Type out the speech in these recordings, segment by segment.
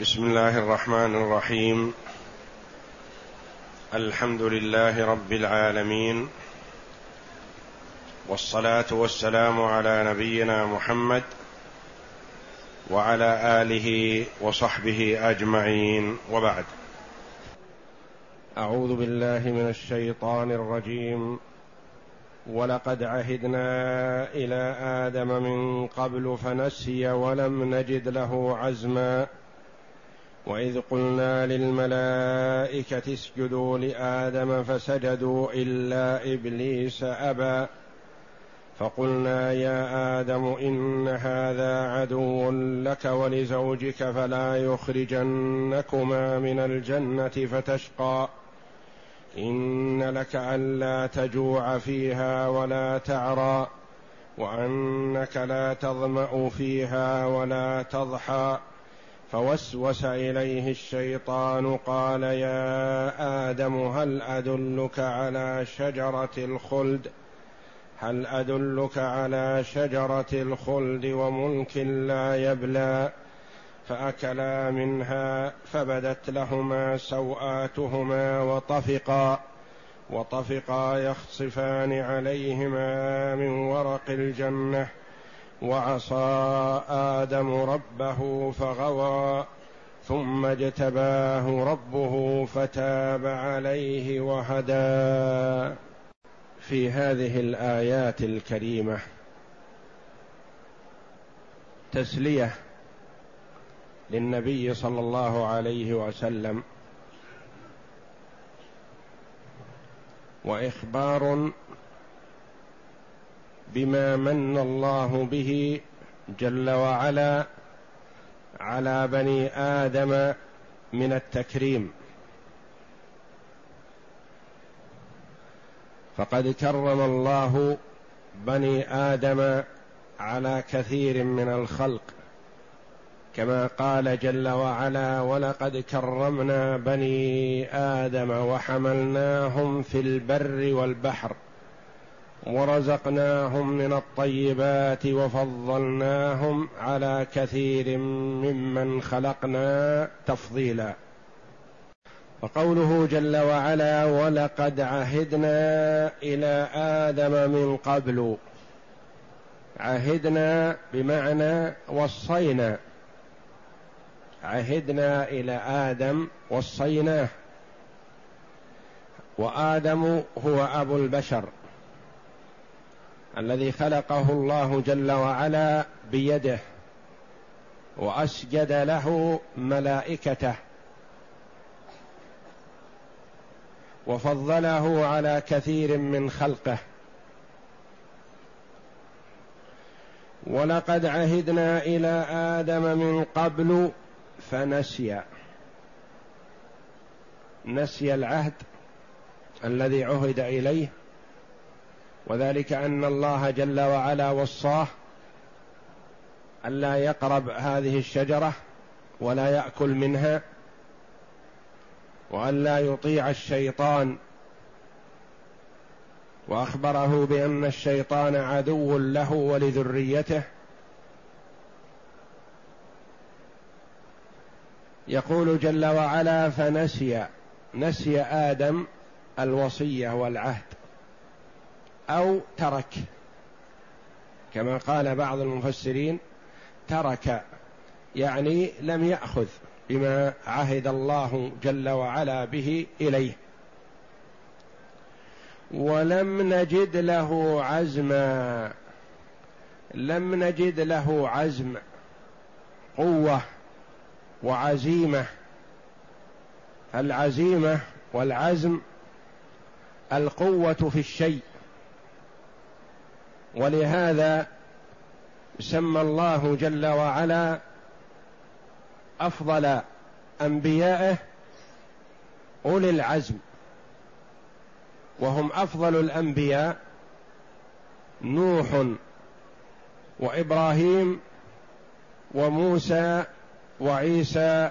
بسم الله الرحمن الرحيم. الحمد لله رب العالمين. والصلاة والسلام على نبينا محمد وعلى آله وصحبه أجمعين. وبعد. أعوذ بالله من الشيطان الرجيم. ولقد عهدنا إلى آدم من قبل فنسي ولم نجد له عزما. واذ قلنا للملائكه اسجدوا لادم فسجدوا الا ابليس ابى فقلنا يا آدم ان هذا عدو لك ولزوجك فلا يخرجنكما من الجنه فتشقى ان لك الا تجوع فيها ولا تعرى وانك لا تظما فيها ولا تضحى فوسوس إليه الشيطان قال يا آدم هل أدلك على شجرة الخلد؟ هل أدلك على شجرة الخلد وملك لا يبلى؟ فأكلا منها فبدت لهما سوآتهما وطفقا وطفقا يخصفان عليهما من ورق الجنة وعصى آدم ربه فغوى ثم اجتباه ربه فتاب عليه وهدى. في هذه الآيات الكريمة تسلية للنبي صلى الله عليه وسلم وإخبار بما من الله به جل وعلا على بني آدم من التكريم. فقد كرم الله بني آدم على كثير من الخلق. كما قال جل وعلا ولقد كرمنا بني آدم وحملناهم في البر والبحر ورزقناهم من الطيبات وفضلناهم على كثير ممن خلقنا تفضيلا. وقوله جل وعلا ولقد عهدنا إلى آدم من قبل عهدنا بمعنى وصينا. عهدنا إلى آدم وصيناه. وآدم هو أبو البشر. الذي خلقه الله جل وعلا بيده وأسجد له ملائكته وفضله على كثير من خلقه. ولقد عهدنا إلى آدم من قبل فنسي نسي العهد الذي عهد إليه وذلك أن الله جل وعلا وصاه الا يقرب هذه الشجرة ولا يأكل منها والا يطيع الشيطان وأخبره بأن الشيطان عدو له ولذريته يقول جل وعلا فنسي نسي آدم الوصية والعهد أو ترك. كما قال بعض المفسرين ترك يعني لم يأخذ بما عهد الله جل وعلا به إليه. ولم نجد له عزما. لم نجد له عزم قوة وعزيمة. العزيمة والعزم القوة في الشيء. ولهذا سمى الله جل وعلا أفضل أنبيائه أولي العزم وهم أفضل الأنبياء نوح وإبراهيم وموسى وعيسى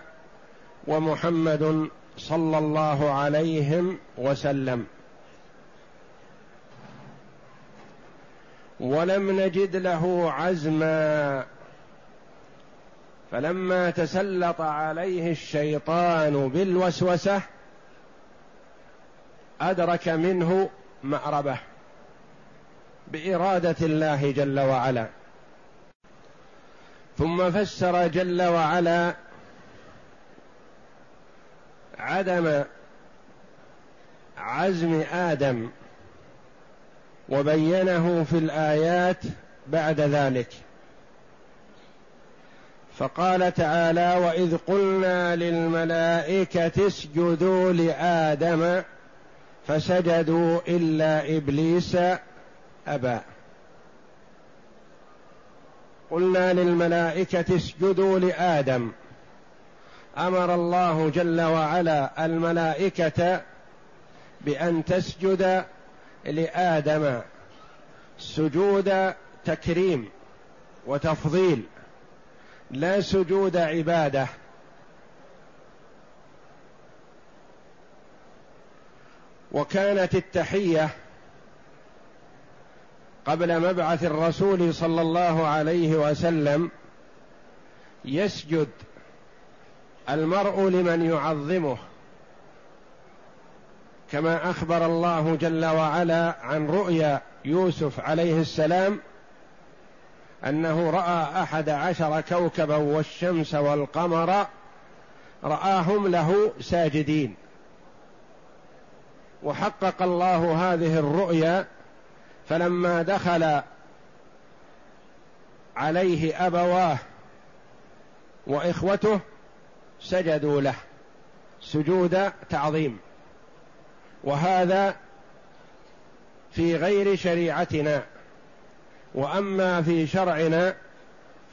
ومحمد صلى الله عليهم وسلم. ولم نجد له عزما. فلما تسلط عليه الشيطان بالوسوسة أدرك منه مأربة بإرادة الله جل وعلا. ثم فسر جل وعلا عدم عزم آدم وبينه في الآيات بعد ذلك. فقال تعالى وإذ قلنا للملائكة اسجدوا لآدم فسجدوا إلا إبليس أبى. قلنا للملائكة اسجدوا لآدم. أمر الله جل وعلا الملائكة بأن تسجد لآدم سجود تكريم وتفضيل لا سجود عبادة. وكانت التحية قبل مبعث الرسول صلى الله عليه وسلم يسجد المرء لمن يعظمه. كما أخبر الله جل وعلا عن رؤيا يوسف عليه السلام أنه رأى أحد عشر كوكبا والشمس والقمر رآهم له ساجدين. وحقق الله هذه الرؤيا فلما دخل عليه أبواه وإخوته سجدوا له سجود تعظيم. وهذا في غير شريعتنا. وأما في شرعنا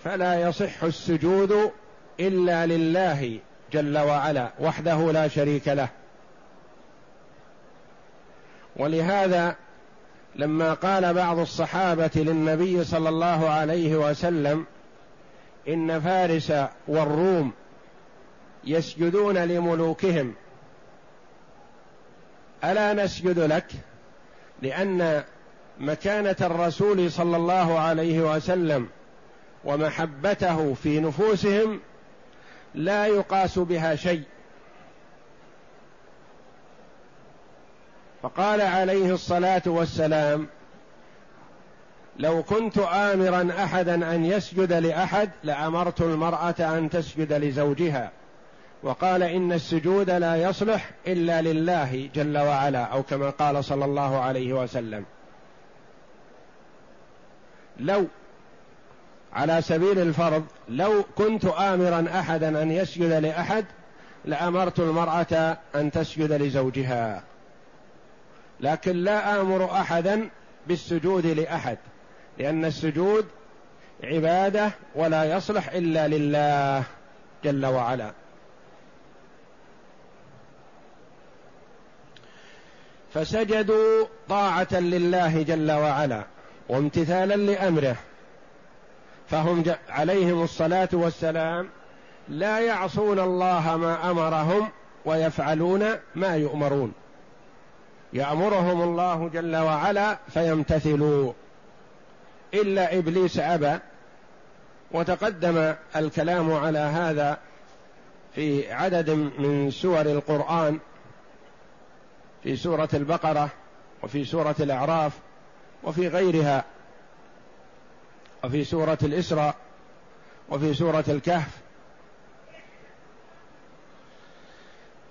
فلا يصح السجود إلا لله جل وعلا وحده لا شريك له. ولهذا لما قال بعض الصحابة للنبي صلى الله عليه وسلم إن فارس والروم يسجدون لملوكهم ألا نسجد لك؟ لأن مكانة الرسول صلى الله عليه وسلم ومحبته في نفوسهم لا يقاس بها شيء. فقال عليه الصلاة والسلام لو كنت امرا احدا أن يسجد لأحد لأمرت المرأة أن تسجد لزوجها. وقال إن السجود لا يصلح إلا لله جل وعلا أو كما قال صلى الله عليه وسلم. لو على سبيل الفرض لو كنت امرا احدا أن يسجد لأحد لأمرت المرأة أن تسجد لزوجها. لكن لا آمر احدا بالسجود لأحد لأن السجود عبادة ولا يصلح إلا لله جل وعلا. فسجدوا طاعة لله جل وعلا وامتثالا لأمره. فهم عليهم الصلاة والسلام لا يعصون الله ما أمرهم ويفعلون ما يؤمرون. يأمرهم الله جل وعلا فيمتثلوا. إلا إبليس أبى وتقدم الكلام على هذا في عدد من سور القرآن في سورة البقرة وفي سورة الأعراف وفي غيرها وفي سورة الإسراء وفي سورة الكهف.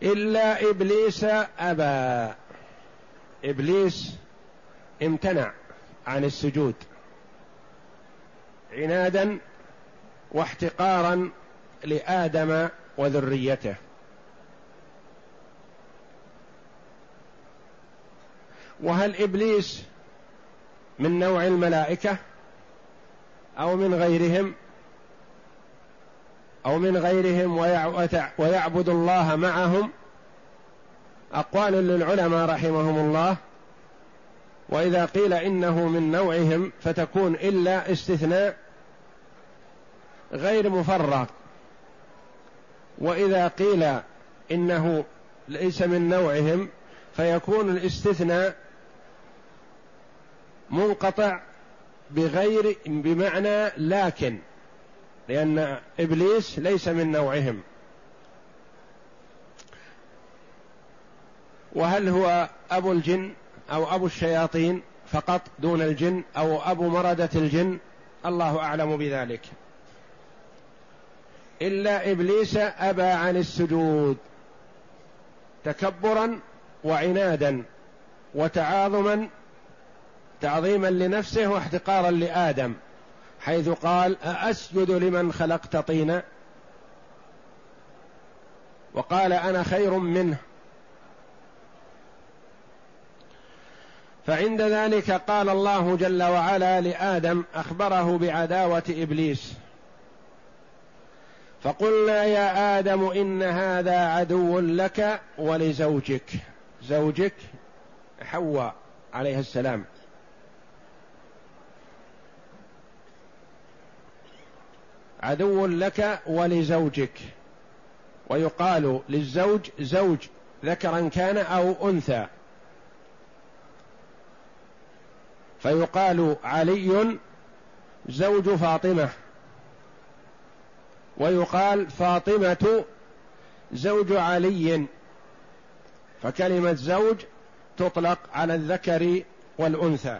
إلا إبليس أبى. إبليس امتنع عن السجود. عنادا واحتقارا لآدم وذريته. وهل إبليس من نوع الملائكة أو من غيرهم أو من غيرهم ويعبد الله معهم؟ أقوال للعلماء رحمهم الله. وإذا قيل إنه من نوعهم فتكون إلا استثناء غير مفرغ وإذا قيل إنه ليس من نوعهم فيكون الاستثناء منقطع بغير بمعنى لكن لأن إبليس ليس من نوعهم. وهل هو أبو الجن أو أبو الشياطين فقط دون الجن أو أبو مردة الجن؟ الله أعلم بذلك. إلا إبليس أبى عن السجود تكبرا وعنادا وتعاظما تعظيما لنفسه واحتقارا لآدم حيث قال أأسجد لمن خلقت طينا؟ وقال أنا خير منه. فعند ذلك قال الله جل وعلا لآدم أخبره بعداوة إبليس. فقلنا يا آدم إن هذا عدو لك ولزوجك. زوجك حواء عليه السلام. عدو لك ولزوجك. ويقال للزوج زوج ذكرا كان أو أنثى. فيقال علي زوج فاطمة. ويقال فاطمة زوج علي. فكلمة زوج تطلق على الذكر والأنثى.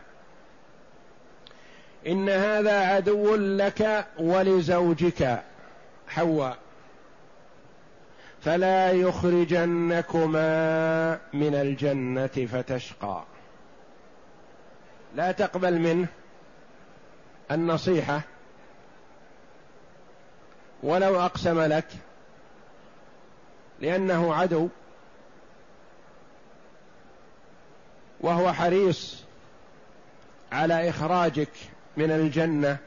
إن هذا عدو لك ولزوجك. حواء. فلا يخرجنكما من الجنة فتشقى. لا تقبل منه النصيحة. ولو أقسم لك. لأنه عدو. وهو حريص على إخراجك. من الجنة.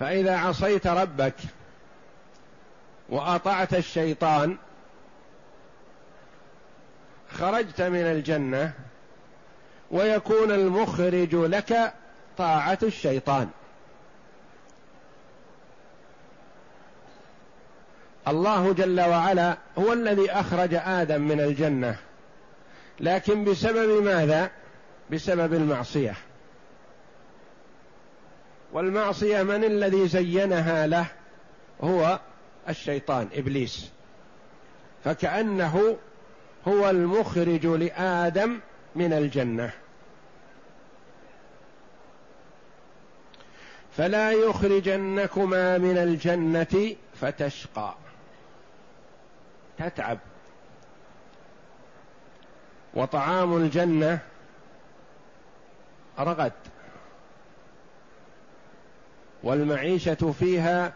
فإذا عصيت ربك وأطعت الشيطان خرجت من الجنة ويكون المخرج لك طاعة الشيطان. الله جل وعلا هو الذي أخرج آدم من الجنة. لكن بسبب ماذا؟ بسبب المعصية. والمعصية من الذي زينها له؟ هو الشيطان إبليس. فكأنه هو المخرج لآدم من الجنة. فلا يخرجنكما من الجنة فتشقى. تتعب. وطعام الجنة رغد. والمعيشة فيها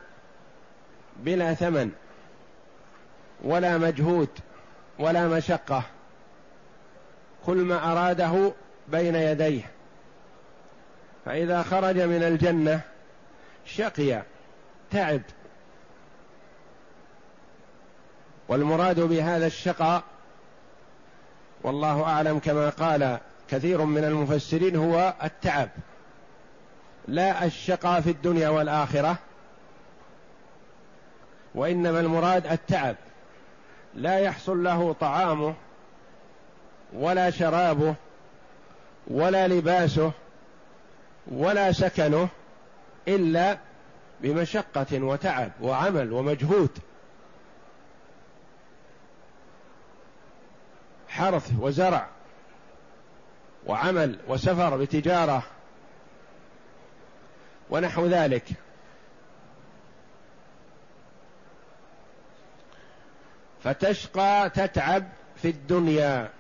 بلا ثمن ولا مجهود ولا مشقة. كل ما أراده بين يديه. فإذا خرج من الجنة شقي تعب. والمراد بهذا الشقاء والله أعلم كما قال كثير من المفسرين هو التعب. لا الشقاء في الدنيا والآخرة وإنما المراد التعب. لا يحصل له طعامه ولا شرابه ولا لباسه ولا سكنه إلا بمشقة وتعب وعمل ومجهود. حرث وزرع وعمل وسفر بتجارة ونحو ذلك. فتشقى تتعب في الدنيا.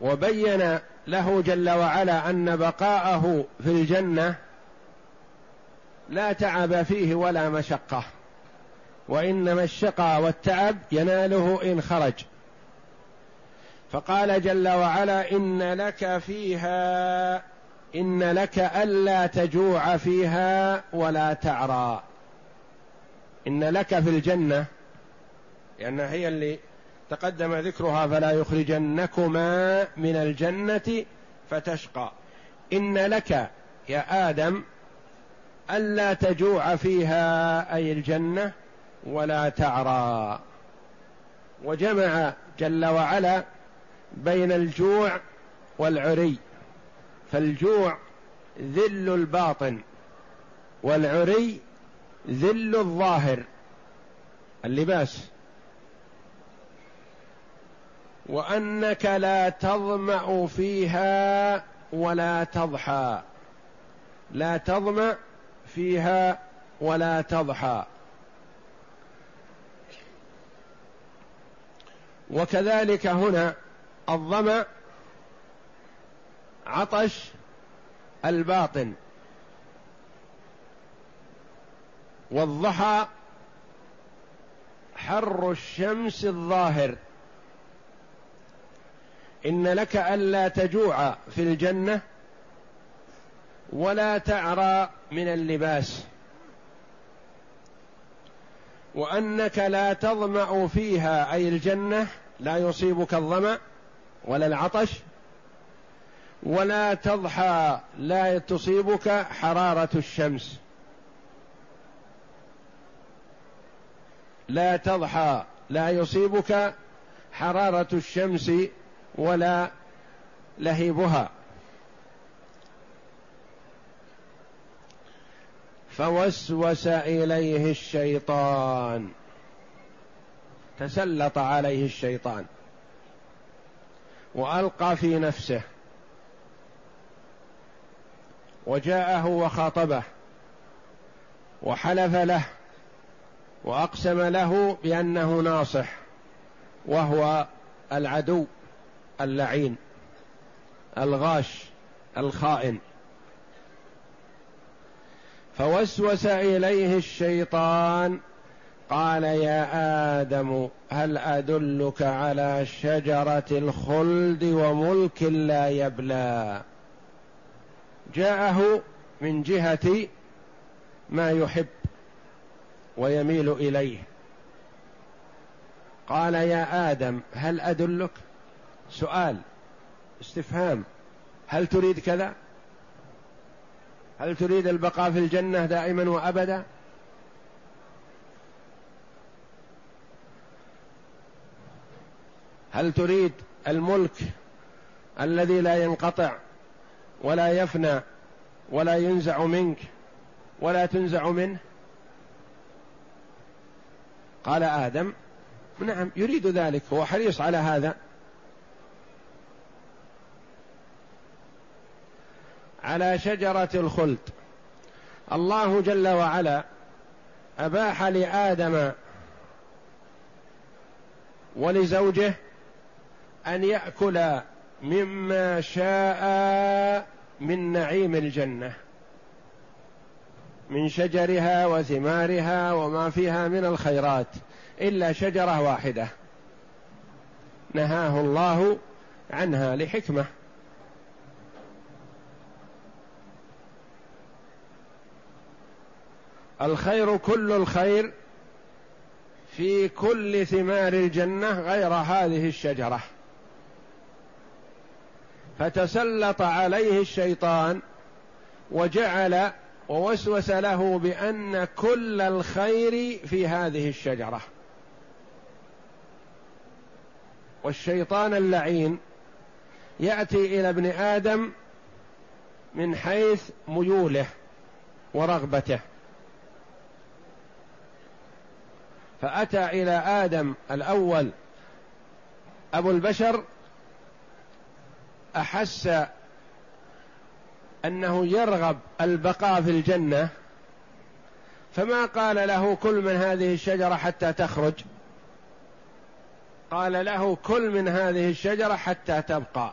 وبين له جل وعلا أن بقاءه في الجنة لا تعب فيه ولا مشقة. وإنما الشقى والتعب يناله إن خرج. فقال جل وعلا إن لك فيها إن لك ألا تجوع فيها ولا تعرى. إن لك في الجنة لأن هي اللي تقدم ذكرها فلا يخرجنكما من الجنة فتشقى. إن لك يا آدم ألا تجوع فيها أي الجنة ولا تعرى. وجمع جل وعلا بين الجوع والعري. فالجوع ذل الباطن والعري ذل الظاهر. اللباس. وأنك لا تظمأ فيها ولا تضحى. لا تظمأ فيها ولا تضحى. وكذلك هنا الظمأ عطش الباطن. والضحى حر الشمس الظاهر. إن لك ألا تجوع في الجنة ولا تعرى من اللباس. وأنك لا تظمأ فيها أي الجنة لا يصيبك الظمأ ولا العطش. ولا تضحى لا تصيبك حرارة الشمس. لا تضحى لا يصيبك حرارة الشمس ولا لهيبها. فوسوس إليه الشيطان. تسلط عليه الشيطان. وألقى في نفسه. وجاءه وخاطبه وحلف له وأقسم له بأنه ناصح وهو العدو اللعين الغاش الخائن فوسوس إليه الشيطان قال يا آدم هل أدلك على شجرة الخلد وملك لا يبلى جاءه من جهة ما يحب ويميل إليه. قال يا آدم هل أدلك؟ سؤال استفهام. هل تريد كذا؟ هل تريد البقاء في الجنة دائما وابدا؟ هل تريد الملك الذي لا ينقطع ولا يفنى ولا ينزع منك ولا تنزع منه. قال آدم نعم يريد ذلك هو حريص على هذا. على شجرة الخلد. الله جل وعلا أباح لآدم ولزوجه أن يأكل مما شاء من نعيم الجنة. من شجرها وثمارها وما فيها من الخيرات إلا شجرة واحدة. نهاه الله عنها لحكمة. الخير كل الخير في كل ثمار الجنة غير هذه الشجرة. فتسلط عليه الشيطان وجعل ووسوس له بأن كل الخير في هذه الشجرة. والشيطان اللعين يأتي إلى ابن آدم من حيث ميوله ورغبته. فأتى إلى آدم الأول أبو البشر أحس أنه يرغب البقاء في الجنة فما قال له كل من هذه الشجرة حتى تخرج؟ قال له كل من هذه الشجرة حتى تبقى.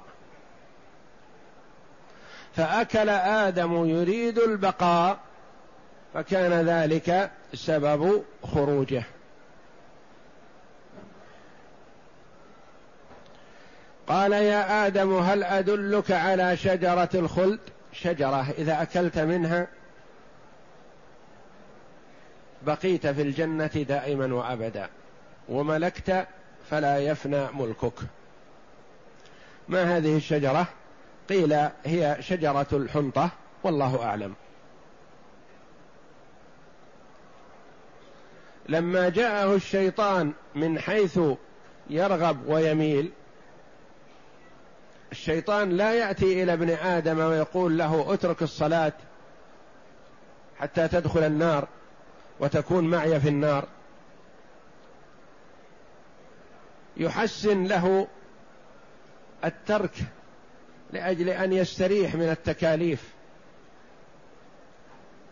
فأكل آدم يريد البقاء فكان ذلك سبب خروجه. قال يا آدم هل أدلك على شجرة الخلد؟ شجرة إذا أكلت منها بقيت في الجنة دائما وأبدا وملكت فلا يفنى ملكك. ما هذه الشجرة؟ قيل هي شجرة الحنطة والله أعلم. لما جاءه الشيطان من حيث يرغب ويميل الشيطان لا يأتي إلى ابن آدم ويقول له اترك الصلاة حتى تدخل النار وتكون معي في النار. يحسن له الترك لأجل أن يستريح من التكاليف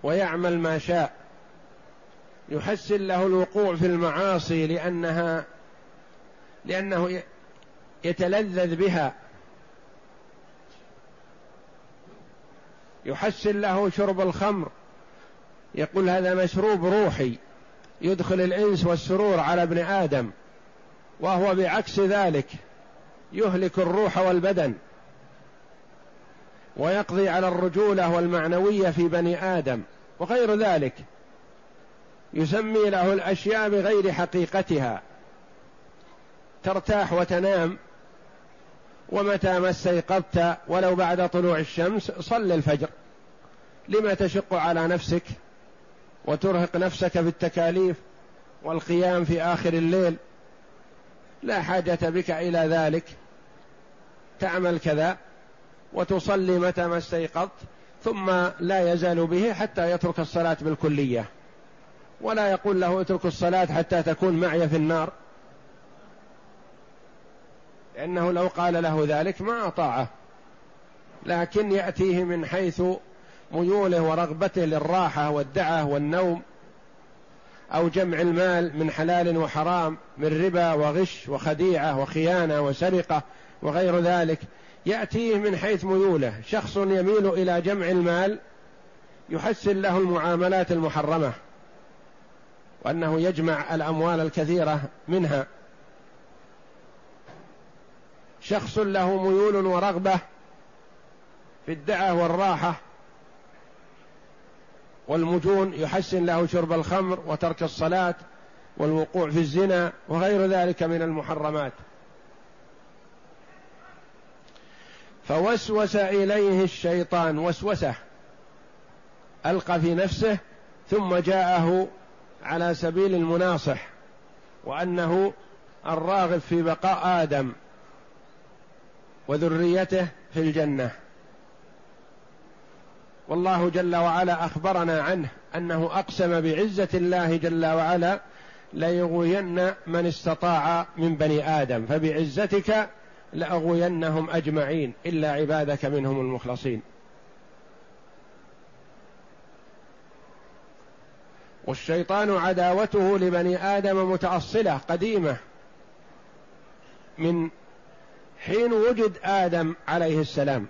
ويعمل ما شاء. يحسن له الوقوع في المعاصي لأنها لأنه يتلذذ بها. يحسن له شرب الخمر. يقول هذا مشروب روحي يدخل الإنس والسرور على ابن آدم وهو بعكس ذلك يهلك الروح والبدن ويقضي على الرجولة والمعنوية في بني آدم. وغير ذلك يسمي له الأشياء بغير حقيقتها ترتاح وتنام ومتى ما استيقظت ولو بعد طلوع الشمس صل الفجر. لما تشق على نفسك وترهق نفسك في التكاليف والقيام في آخر الليل لا حاجة بك إلى ذلك. تعمل كذا وتصلي متى ما استيقظت ثم لا يزال به حتى يترك الصلاة بالكلية. ولا يقول له اترك الصلاة حتى تكون معي في النار. لأنه لو قال له ذلك ما أطاعه. لكن يأتيه من حيث ميوله ورغبته للراحة والدعة والنوم أو جمع المال من حلال وحرام من ربا وغش وخديعة وخيانة وسرقة وغير ذلك يأتيه من حيث ميوله. شخص يميل إلى جمع المال يحسن له المعاملات المحرمة وأنه يجمع الأموال الكثيرة منها. شخص له ميول ورغبة في الدعه والراحة والمجون يحسن له شرب الخمر وترك الصلاة والوقوع في الزنا وغير ذلك من المحرمات. فوسوس إليه الشيطان وسوسة ألقى في نفسه ثم جاءه على سبيل المناصح وأنه الراغب في بقاء آدم. وذريته في الجنة. والله جل وعلا أخبرنا عنه أنه أقسم بعزة الله جل وعلا ليغوين من استطاع من بني آدم فبعزتك لأغوينهم أجمعين إلا عبادك منهم المخلصين. والشيطان عداوته لبني آدم متأصلة قديمة من حين وجد آدم عليه السلام.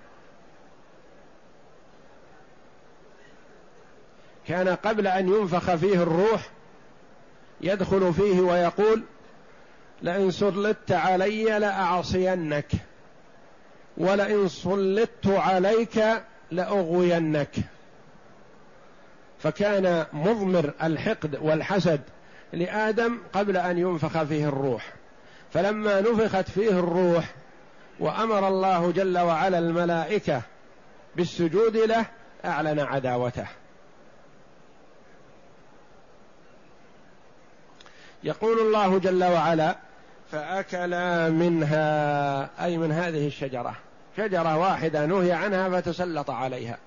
كان قبل أن ينفخ فيه الروح يدخل فيه ويقول لئن سلطت علي لأعصينك ولئن سلطت عليك لأغوينك. فكان مضمر الحقد والحسد لآدم قبل أن ينفخ فيه الروح. فلما نفخت فيه الروح وأمر الله جل وعلا الملائكة بالسجود له أعلن عداوته. يقول الله جل وعلا فاكلا منها أي من هذه الشجرة. شجرة واحدة نهي عنها فتسلط عليها.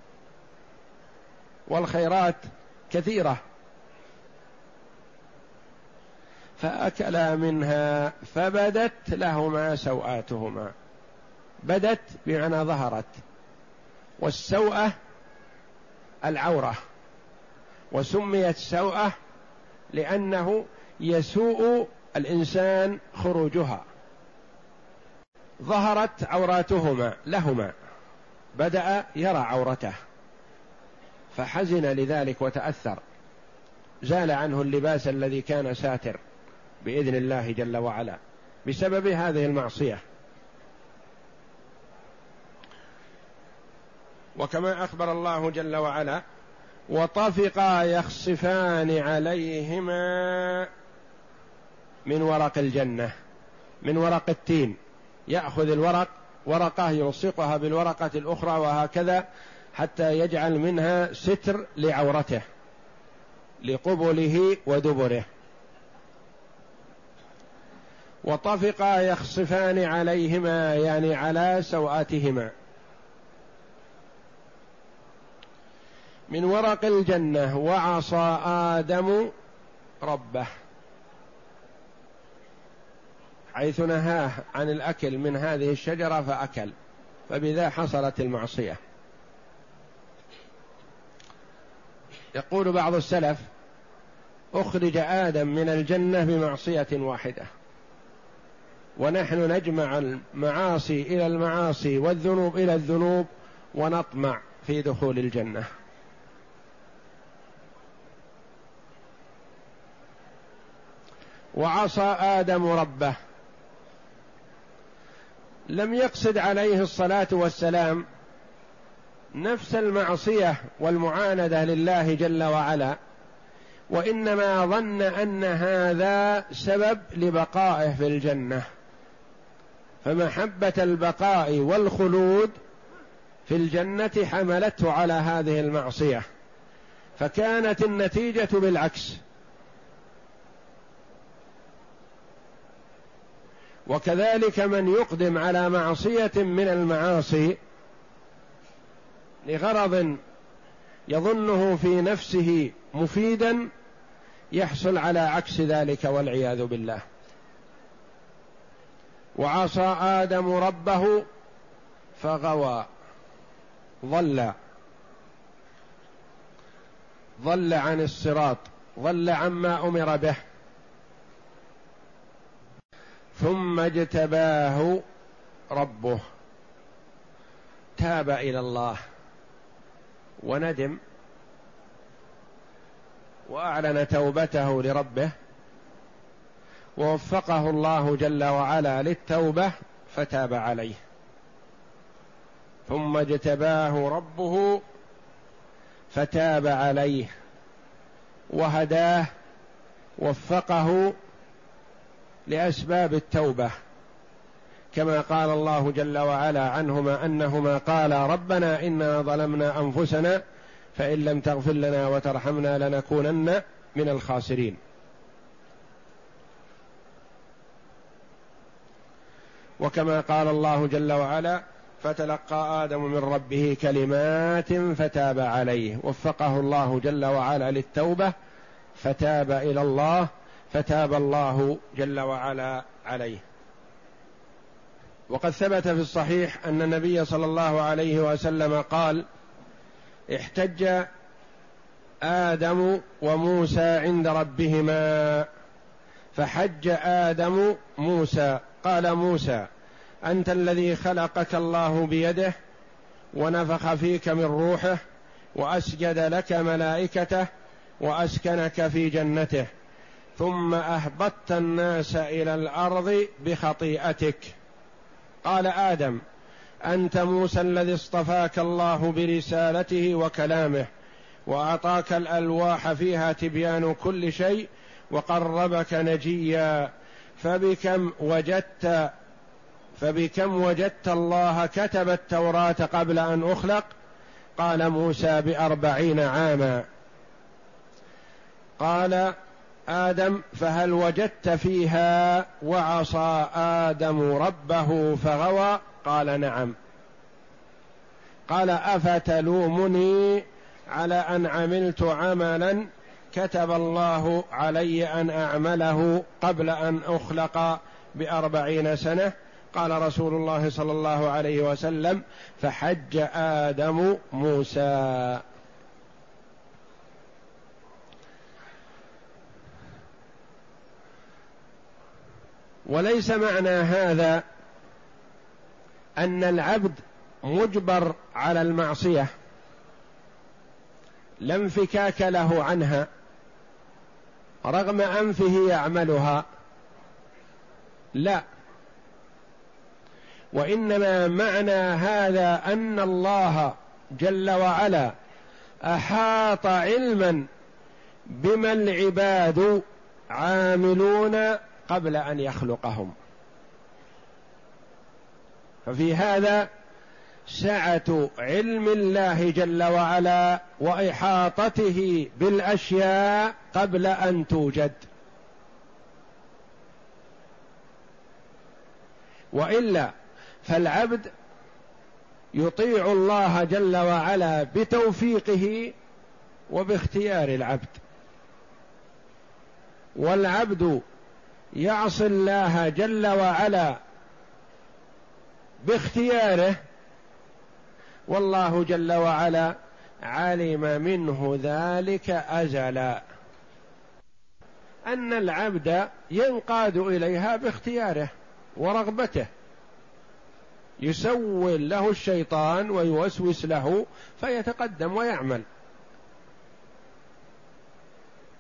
والخيرات كثيرة. فاكلا منها فبدت لهما سوآتهما. بدت بمعنى ظهرت والسوءة العورة وسميت سوءة لأنه يسوء الإنسان خروجها. ظهرت عوراتهما لهما بدأ يرى عورته فحزن لذلك وتأثر. زال عنه اللباس الذي كان ساتر بإذن الله جل وعلا بسبب هذه المعصية. وكما أخبر الله جل وعلا وطفقا يخصفان عليهما من ورق الجنة من ورق التين. يأخذ الورق ورقة يلصقها بالورقة الأخرى وهكذا حتى يجعل منها ستر لعورته لقبله ودبره. وطفقا يخصفان عليهما يعني على سوآتهما. من ورق الجنة وعصى آدم ربه. حيث نهاه عن الأكل من هذه الشجرة فأكل فبذا حصلت المعصية. يقول بعض السلف أخرج آدم من الجنة بمعصية واحدة ونحن نجمع المعاصي إلى المعاصي والذنوب إلى الذنوب ونطمع في دخول الجنة. وعصى آدم ربه. لم يقصد عليه الصلاة والسلام نفس المعصية والمعاندة لله جل وعلا وإنما ظن أن هذا سبب لبقائه في الجنة. فمحبة البقاء والخلود في الجنة حملته على هذه المعصية. فكانت النتيجة بالعكس. وكذلك من يقدم على معصية من المعاصي لغرض يظنه في نفسه مفيدا يحصل على عكس ذلك والعياذ بالله. وعصى آدم ربه فغوى ضل ضل عن الصراط ضل عما أمر به. ثم اجتباه ربه. تاب إلى الله وندم وأعلن توبته لربه ووفقه الله جل وعلا للتوبة فتاب عليه. ثم اجتباه ربه فتاب عليه. وهداه وفقه لأسباب التوبة كما قال الله جل وعلا عنهما أنهما قالا ربنا إنا ظلمنا أنفسنا فإن لم تغفر لنا وترحمنا لنكونن من الخاسرين. وكما قال الله جل وعلا فتلقى آدم من ربه كلمات فتاب عليه. وفقه الله جل وعلا للتوبة فتاب إلى الله فتاب الله جل وعلا عليه. وقد ثبت في الصحيح أن النبي صلى الله عليه وسلم قال احتج آدم وموسى عند ربهما فحج آدم موسى. قال موسى أنت الذي خلقك الله بيده ونفخ فيك من روحه وأسجد لك ملائكته وأسكنك في جنته. ثم أهبطت الناس إلى الأرض بخطيئتك. قال آدم أنت موسى الذي اصطفاك الله برسالته وكلامه وأعطاك الألواح فيها تبيان كل شيء وقربك نجيا. فبكم وجدت فبكم وجدت الله كتب التوراة قبل أن أخلق؟ قال موسى بأربعين عاما. قال آدم فهل وجدت فيها وعصى آدم ربه فغوى؟ قال نعم. قال أفتلومني على أن عملت عملا كتب الله علي أن أعمله قبل أن أخلق بأربعين سنة. قال رسول الله صلى الله عليه وسلم فحج آدم موسى. وليس معنى هذا أن العبد مجبر على المعصية. لا انفكاك له عنها رغم أنفه يعملها. لا. وإنما معنى هذا أن الله جل وعلا أحاط علما بما العباد عاملون قبل أن يخلقهم. ففي هذا سعة علم الله جل وعلا وإحاطته بالأشياء قبل أن توجد. وإلا فالعبد يطيع الله جل وعلا بتوفيقه وباختيار العبد. والعبد يعصي الله جل وعلا باختياره والله جل وعلا علم منه ذلك أزلا. أن العبد ينقاد إليها باختياره ورغبته. يسول له الشيطان ويوسوس له فيتقدم ويعمل.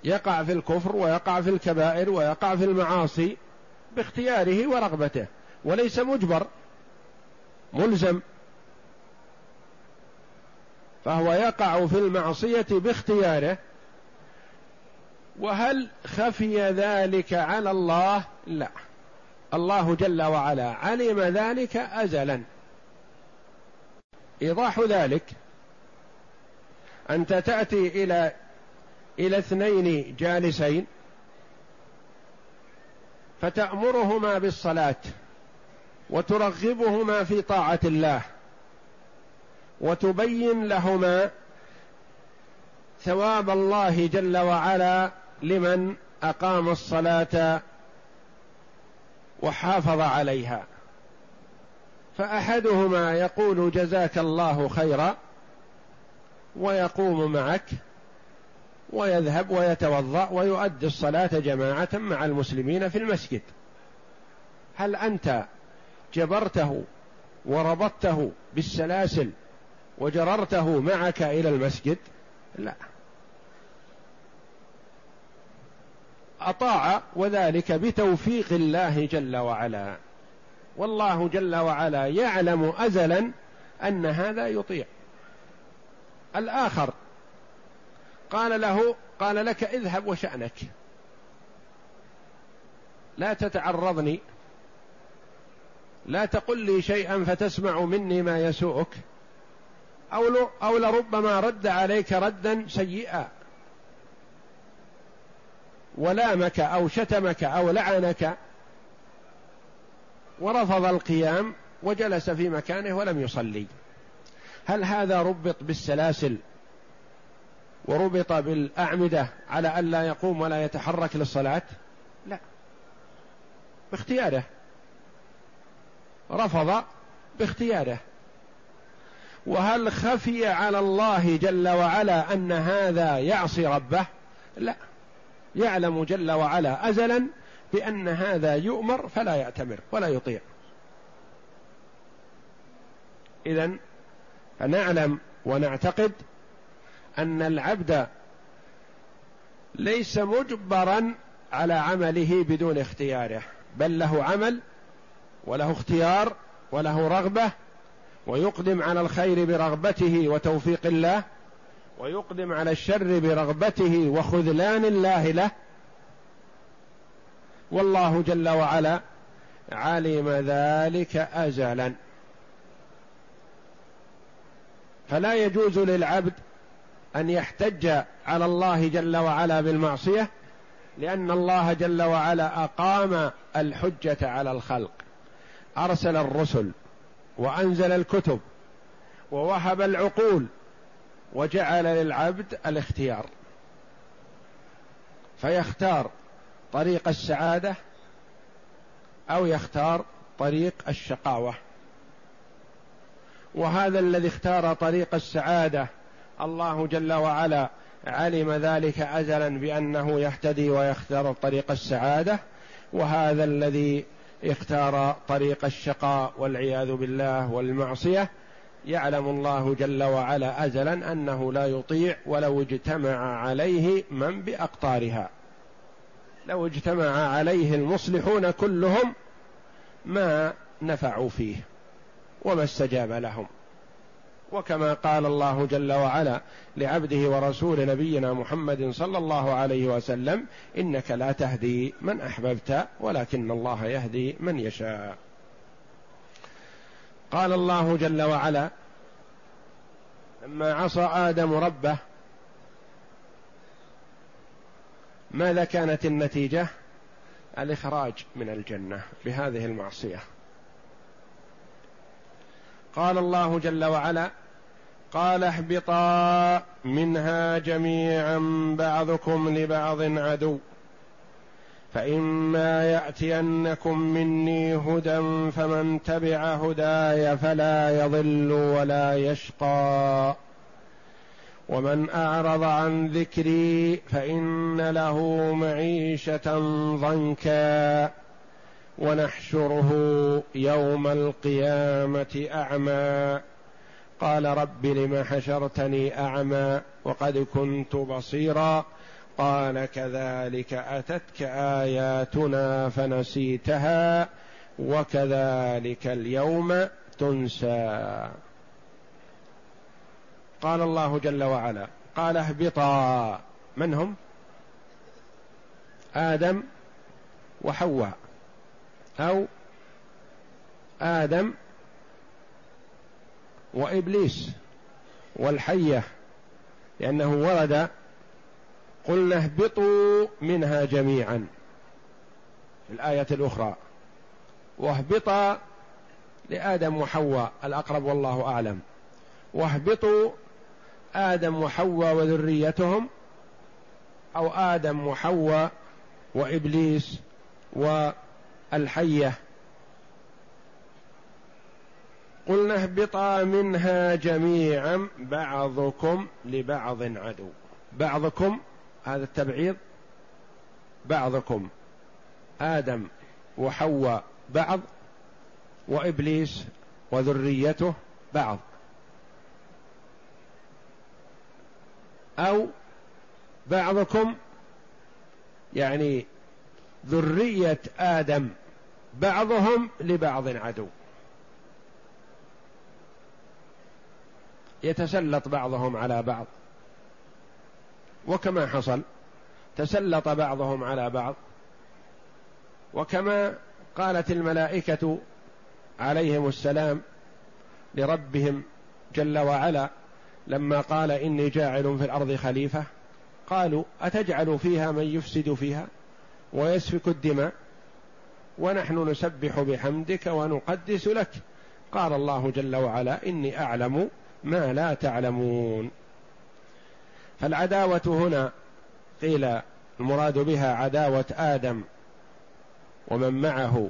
يقع في الكفر ويقع في الكبائر ويقع في المعاصي باختياره ورغبته وليس مجبر ملزم. فهو يقع في المعصية باختياره. وهل خفي ذلك على الله؟ لا. الله جل وعلا علم ذلك ازلا. إيضاح ذلك. أنت تأتي إلى إلى اثنين جالسين فتأمرهما بالصلاة وترغبهما في طاعة الله وتبين لهما ثواب الله جل وعلا لمن أقام الصلاة وحافظ عليها. فأحدهما يقول جزاك الله خيرا ويقوم معك ويذهب ويتوضأ ويؤدي الصلاة جماعة مع المسلمين في المسجد. هل أنت جبرته وربطته بالسلاسل وجررته معك إلى المسجد؟ لا. أطاع وذلك بتوفيق الله جل وعلا. والله جل وعلا يعلم ازلا أن هذا يطيع. الآخر قال له قال لك اذهب وشأنك. لا تتعرضني. لا تقل لي شيئا فتسمع مني ما يسوءك. أو أو لربما رد عليك ردا سيئا. ولامك أو شتمك أو لعنك. ورفض القيام وجلس في مكانه ولم يصلي. هل هذا ربط بالسلاسل وربط بالأعمدة على ألا يقوم ولا يتحرك للصلاة؟ لا. باختياره. رفض باختياره. وهل خفي على الله جل وعلا أن هذا يعصي ربه؟ لا. يعلم جل وعلا أزلا بأن هذا يؤمر فلا يأتمر ولا يطيع. اذا فنعلم ونعتقد أن العبد ليس مجبرا على عمله بدون اختياره بل له عمل وله اختيار وله رغبة ويقدم على الخير برغبته وتوفيق الله ويقدم على الشر برغبته وخذلان الله له. والله جل وعلا علم ذلك ازلا فلا يجوز للعبد أن يحتج على الله جل وعلا بالمعصية لأن الله جل وعلا أقام الحجة على الخلق. أرسل الرسل وأنزل الكتب ووهب العقول وجعل للعبد الاختيار. فيختار طريق السعادة أو يختار طريق الشقاوة. وهذا الذي اختار طريق السعادة الله جل وعلا علم ذلك ازلا بأنه يهتدي ويختار طريق السعادة وهذا الذي اختار طريق الشقاء والعياذ بالله والمعصية. يعلم الله جل وعلا ازلا أنه لا يطيع ولو اجتمع عليه من بأقطارها. لو اجتمع عليه المصلحون كلهم ما نفعوا فيه وما استجاب لهم. وكما قال الله جل وعلا لعبده ورسول نبينا محمد صلى الله عليه وسلم إنك لا تهدي من أحببت ولكن الله يهدي من يشاء. قال الله جل وعلا لما عصى آدم ربه ماذا كانت النتيجة؟ الإخراج من الجنة بهذه المعصية. قال الله جل وعلا قال اهبطا منها جميعا بعضكم لبعض عدو فإما يأتينكم مني هدى فمن تبع هداي فلا يضل ولا يشقى ومن أعرض عن ذكري فإن له معيشة ضنكا ونحشره يوم القيامة أعمى. قال رب لم حشرتني أعمى وقد كنت بصيرا. قال كذلك أتتك آياتنا فنسيتها وكذلك اليوم تنسى. قال الله جل وعلا قال اهبطا. من هم؟ آدم وحواء. أو آدم وإبليس والحية لأنه ورد قلنا اهبطوا منها جميعا في الآية الأخرى. واهبطا لآدم وحواء الأقرب والله أعلم. واهبطوا آدم وحواء وذريتهم أو آدم وحواء وإبليس والحية قلنا اهبطا منها جميعا بعضكم لبعض عدو. بعضكم هذا التبعيض بعضكم. آدم وحواء بعض وإبليس وذريته بعض. أو بعضكم يعني ذرية آدم بعضهم لبعض عدو. يتسلط بعضهم على بعض. وكما حصل تسلط بعضهم على بعض. وكما قالت الملائكة عليهم السلام لربهم جل وعلا لما قال إني جاعل في الأرض خليفة قالوا أتجعل فيها من يفسد فيها ويسفك الدماء؟ ونحن نسبح بحمدك ونقدس لك. قال الله جل وعلا إني أعلم ما لا تعلمون. فالعداوة هنا قيل المراد بها عداوة آدم ومن معه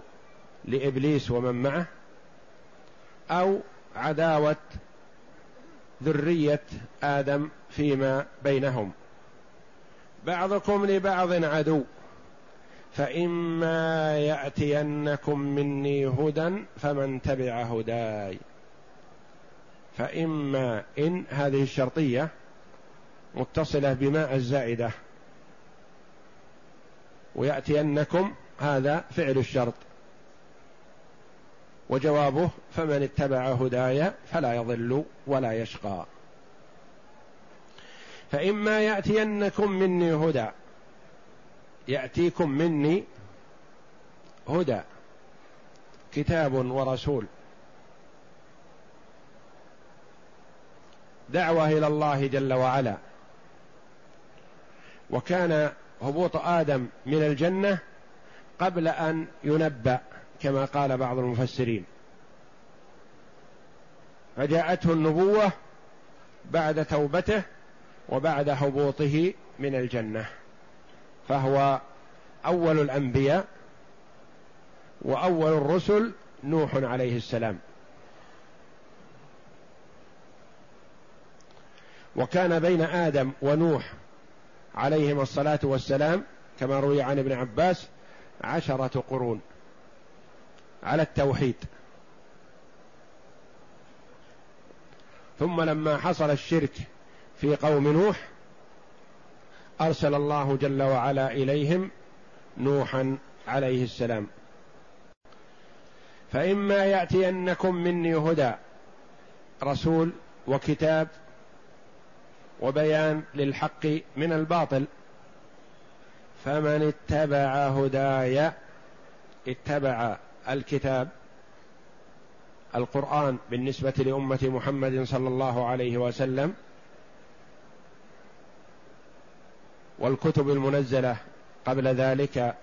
لإبليس ومن معه أو عداوة ذرية آدم فيما بينهم. بعضكم لبعض عدو. فإما يأتينكم مني هدى فمن تبع هداي. فإما إن هذه الشرطية متصلة بماء الزائدة. ويأتينكم هذا فعل الشرط. وجوابه فمن اتبع هداي فلا يضل ولا يشقى. فإما يأتينكم مني هدى يأتيكم مني هدى كتاب ورسول. دعوة إلى الله جل وعلا. وكان هبوط آدم من الجنة قبل أن ينبأ كما قال بعض المفسرين. فجاءته النبوة بعد توبته وبعد هبوطه من الجنة. فهو أول الأنبياء وأول الرسل نوح عليه السلام. وكان بين آدم ونوح عليهما الصلاة والسلام كما روي عن ابن عباس عشرة قرون على التوحيد. ثم لما حصل الشرك في قوم نوح أرسل الله جل وعلا إليهم نوحا عليه السلام. فإما يأتينكم مني هدى رسول وكتاب وبيان للحق من الباطل فمن اتبع هداي اتبع الكتاب القرآن بالنسبة لأمة محمد صلى الله عليه وسلم والكتب المنزلة قبل ذلك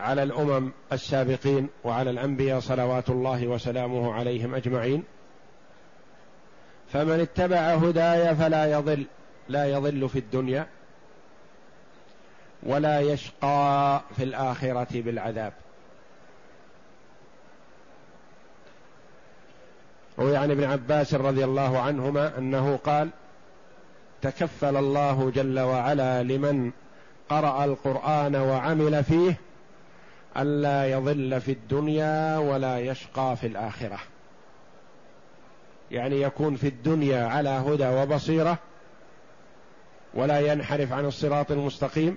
على الأمم السابقين وعلى الأنبياء صلوات الله وسلامه عليهم أجمعين. فمن اتبع هداي فلا يضل لا يضل في الدنيا ولا يشقى في الآخرة بالعذاب. روي عن ابن عباس رضي الله عنهما أنه قال تكفل الله جل وعلا لمن قرأ القرآن وعمل فيه ألا يضل في الدنيا ولا يشقى في الآخرة. يعني يكون في الدنيا على هدى وبصيرة ولا ينحرف عن الصراط المستقيم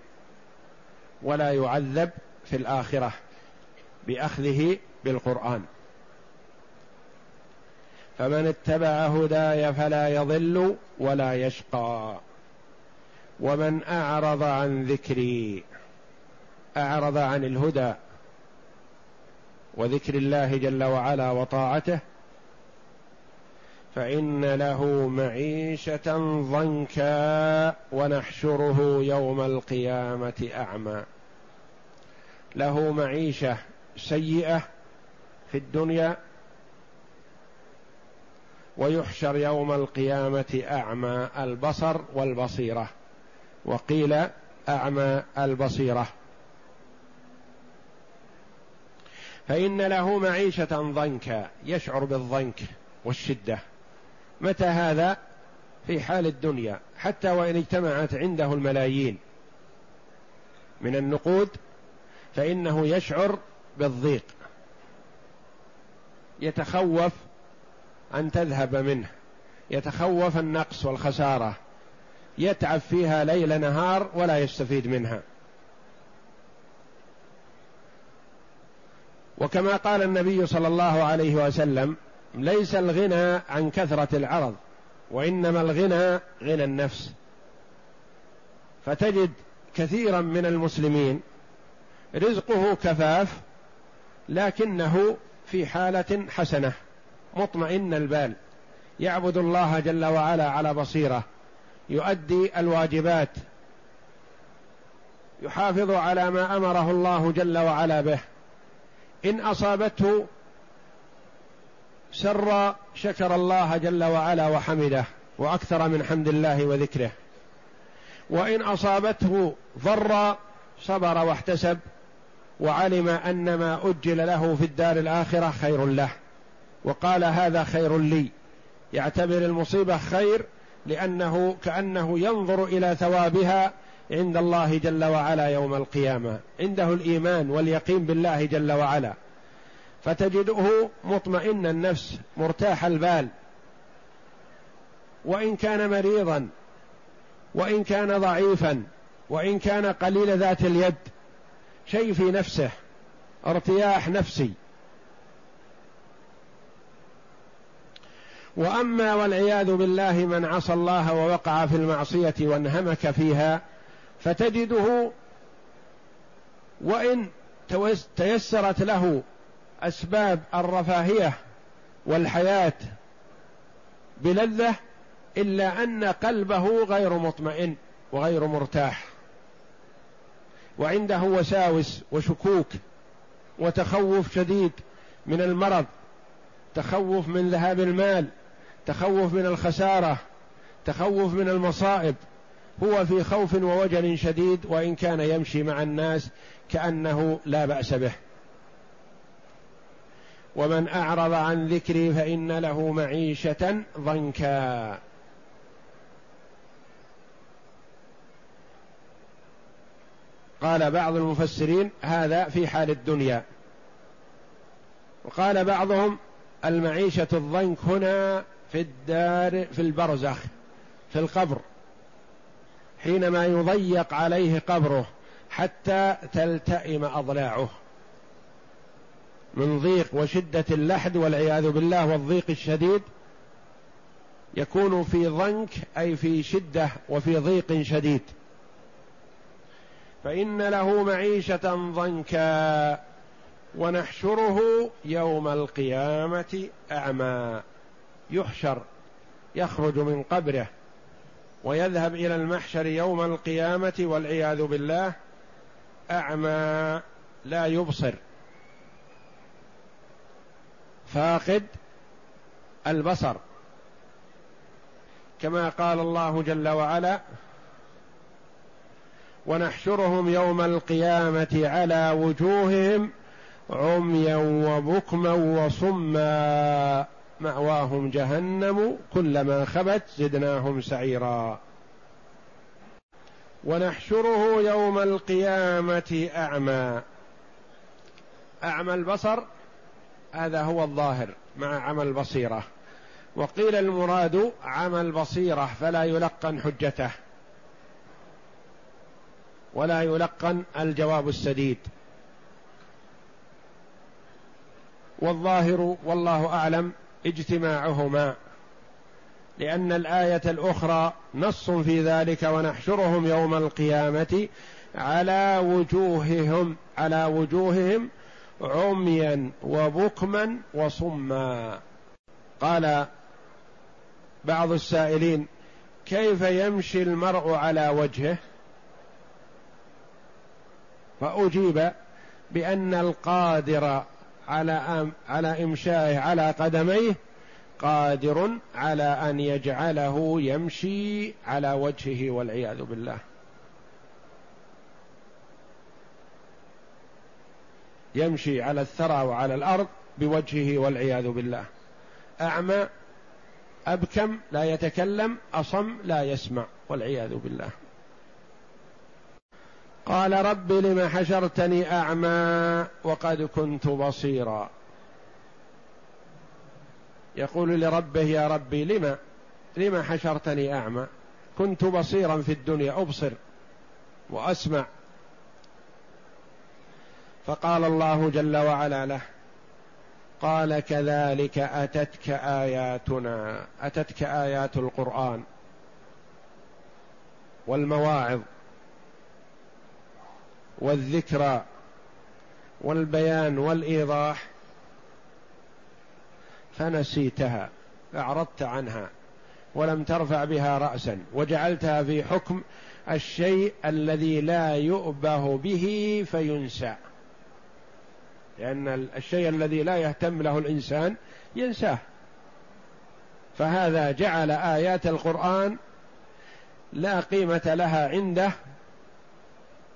ولا يعذب في الآخرة بأخذه بالقرآن. فمن اتبع هداي فلا يضل ولا يشقى. ومن أعرض عن ذكري أعرض عن الهدى وذكر الله جل وعلا وطاعته فإن له معيشة ضنكا ونحشره يوم القيامة أعمى. له معيشة سيئة في الدنيا ويحشر يوم القيامة أعمى البصر والبصيرة. وقيل أعمى البصيرة. فإن له معيشة ضنكا يشعر بالضنك والشدة. متى هذا؟ في حال الدنيا حتى وإن اجتمعت عنده الملايين. من النقود فإنه يشعر بالضيق. يتخوف أن تذهب منه. يتخوف النقص والخسارة. يتعب فيها ليل نهار ولا يستفيد منها. وكما قال النبي صلى الله عليه وسلم ليس الغنى عن كثرة العرض وإنما الغنى غنى النفس. فتجد كثيرا من المسلمين رزقه كفاف لكنه في حالة حسنة. مطمئن البال. يعبد الله جل وعلا على بصيرة. يؤدي الواجبات. يحافظ على ما أمره الله جل وعلا به. إن أصابته سر شكر الله جل وعلا وحمده. وأكثر من حمد الله وذكره. وإن أصابته ضر صبر واحتسب. وعلم أن ما أجل له في الدار الآخرة خير له. وقال هذا خير لي. يعتبر المصيبة خير لأنه كأنه ينظر إلى ثوابها عند الله جل وعلا يوم القيامة. عنده الإيمان واليقين بالله جل وعلا. فتجده مطمئن النفس مرتاح البال. وإن كان مريضا وإن كان ضعيفا وإن كان قليل ذات اليد شيء في نفسه ارتياح نفسي. وأما والعياذ بالله من عصى الله ووقع في المعصية وانهمك فيها فتجده وإن تيسرت له أسباب الرفاهية والحياة بلذة إلا أن قلبه غير مطمئن وغير مرتاح. وعنده وساوس وشكوك وتخوف شديد من المرض تخوف من ذهاب المال تخوف من الخسارة تخوف من المصائب هو في خوف ووجل شديد وإن كان يمشي مع الناس كأنه لا بأس به. ومن أعرض عن ذكري فإن له معيشة ضنكا. قال بعض المفسرين هذا في حال الدنيا. وقال بعضهم المعيشة الضنك هنا في الدار في البرزخ في القبر حينما يضيق عليه قبره حتى تلتئم أضلاعه. من ضيق وشدة اللحد والعياذ بالله والضيق الشديد يكون في ضنك أي في شدة وفي ضيق شديد. فإن له معيشة ضنكا ونحشره يوم القيامة أعمى. يحشر يخرج من قبره ويذهب إلى المحشر يوم القيامة والعياذ بالله أعمى لا يبصر. فاقد البصر. كما قال الله جل وعلا ونحشرهم يوم القيامة على وجوههم عميا وبكما وصما مأواهم جهنم كلما خبت زدناهم سعيرا. ونحشره يوم القيامة أعمى. أعمى البصر هذا هو الظاهر مع عمى البصيره وقيل المراد عمى البصيره فلا يلقن حجته. ولا يلقن الجواب السديد. والظاهر والله أعلم اجتماعهما لأن الآية الأخرى نص في ذلك ونحشرهم يوم القيامة على وجوههم على وجوههم عميا وبكما وصما. قال بعض السائلين كيف يمشي المرء على وجهه؟ فأجيب بأن القادر على على إمشائه على قدميه قادر على أن يجعله يمشي على وجهه والعياذ بالله. يمشي على الثرى وعلى الأرض بوجهه والعياذ بالله. أعمى أبكم لا يتكلم أصم لا يسمع والعياذ بالله. قال رب لم حشرتني أعمى وقد كنت بصيرا. يقول لربه يا ربي لم لم حشرتني أعمى؟ كنت بصيرا في الدنيا أبصر وأسمع. فقال الله جل وعلا له قال كذلك أتتك آياتنا أتتك آيات القرآن والمواعظ. والذكرى والبيان والإيضاح فنسيتها أعرضت عنها ولم ترفع بها رأسا وجعلتها في حكم الشيء الذي لا يؤبه به فينسى. لأن الشيء الذي لا يهتم له الإنسان ينساه. فهذا جعل آيات القرآن لا قيمة لها عنده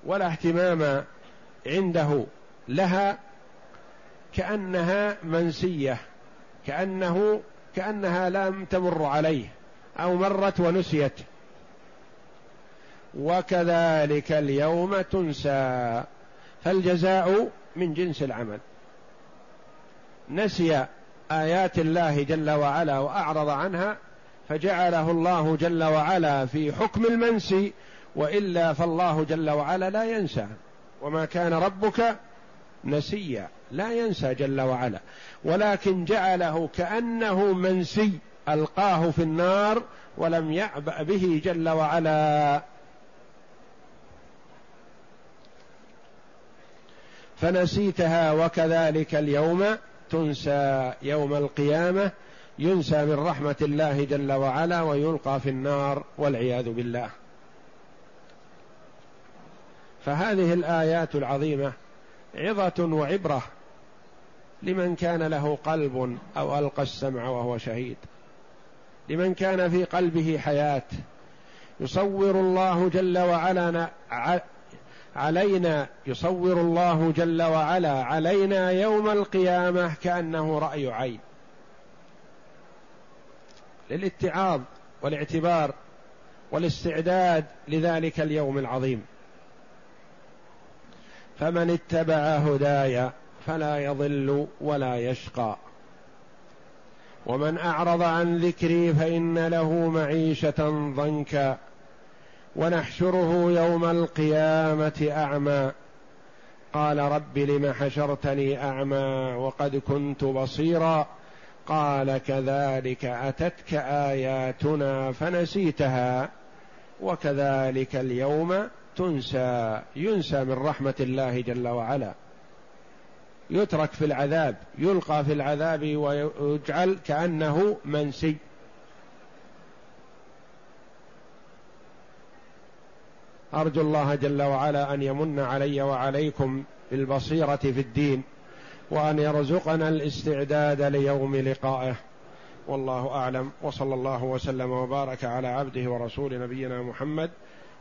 ولا اهتمام عنده لها كأنها منسية كأنه كأنها لم تمر عليه أو مرت ونسيت. وكذلك اليوم تنسى فالجزاء من جنس العمل. نسي آيات الله جل وعلا وأعرض عنها فجعله الله جل وعلا في حكم المنسي وإلا فالله جل وعلا لا ينسى. وما كان ربك نسيا. لا ينسى جل وعلا. ولكن جعله كأنه منسي ألقاه في النار ولم يعبأ به جل وعلا. فنسيتها وكذلك اليوم تنسى يوم القيامة. ينسى من رحمة الله جل وعلا ويلقى في النار والعياذ بالله. فهذه الآيات العظيمة عظة وعبرة لمن كان له قلب أو ألقى السمع وهو شهيد. لمن كان في قلبه حياة. يصور الله جل وعلا علينا يصور الله جل وعلا علينا يوم القيامة كأنه رأي عين. للاتعاظ والاعتبار والاستعداد لذلك اليوم العظيم. فمن اتبع هداي فلا يضل ولا يشقى. ومن أعرض عن ذكري فإن له معيشة ضنكا. ونحشره يوم القيامة أعمى. قال رب لم حشرتني أعمى وقد كنت بصيرا. قال كذلك أتتك آياتنا فنسيتها. وكذلك اليوم تنسى ينسى من رحمة الله جل وعلا. يترك في العذاب يلقى في العذاب ويجعل كأنه منسي. أرجو الله جل وعلا أن يمن علي وعليكم بالبصيرة في الدين وأن يرزقنا الاستعداد ليوم لقائه. والله أعلم وصلى الله وسلم وبارك على عبده ورسول نبينا محمد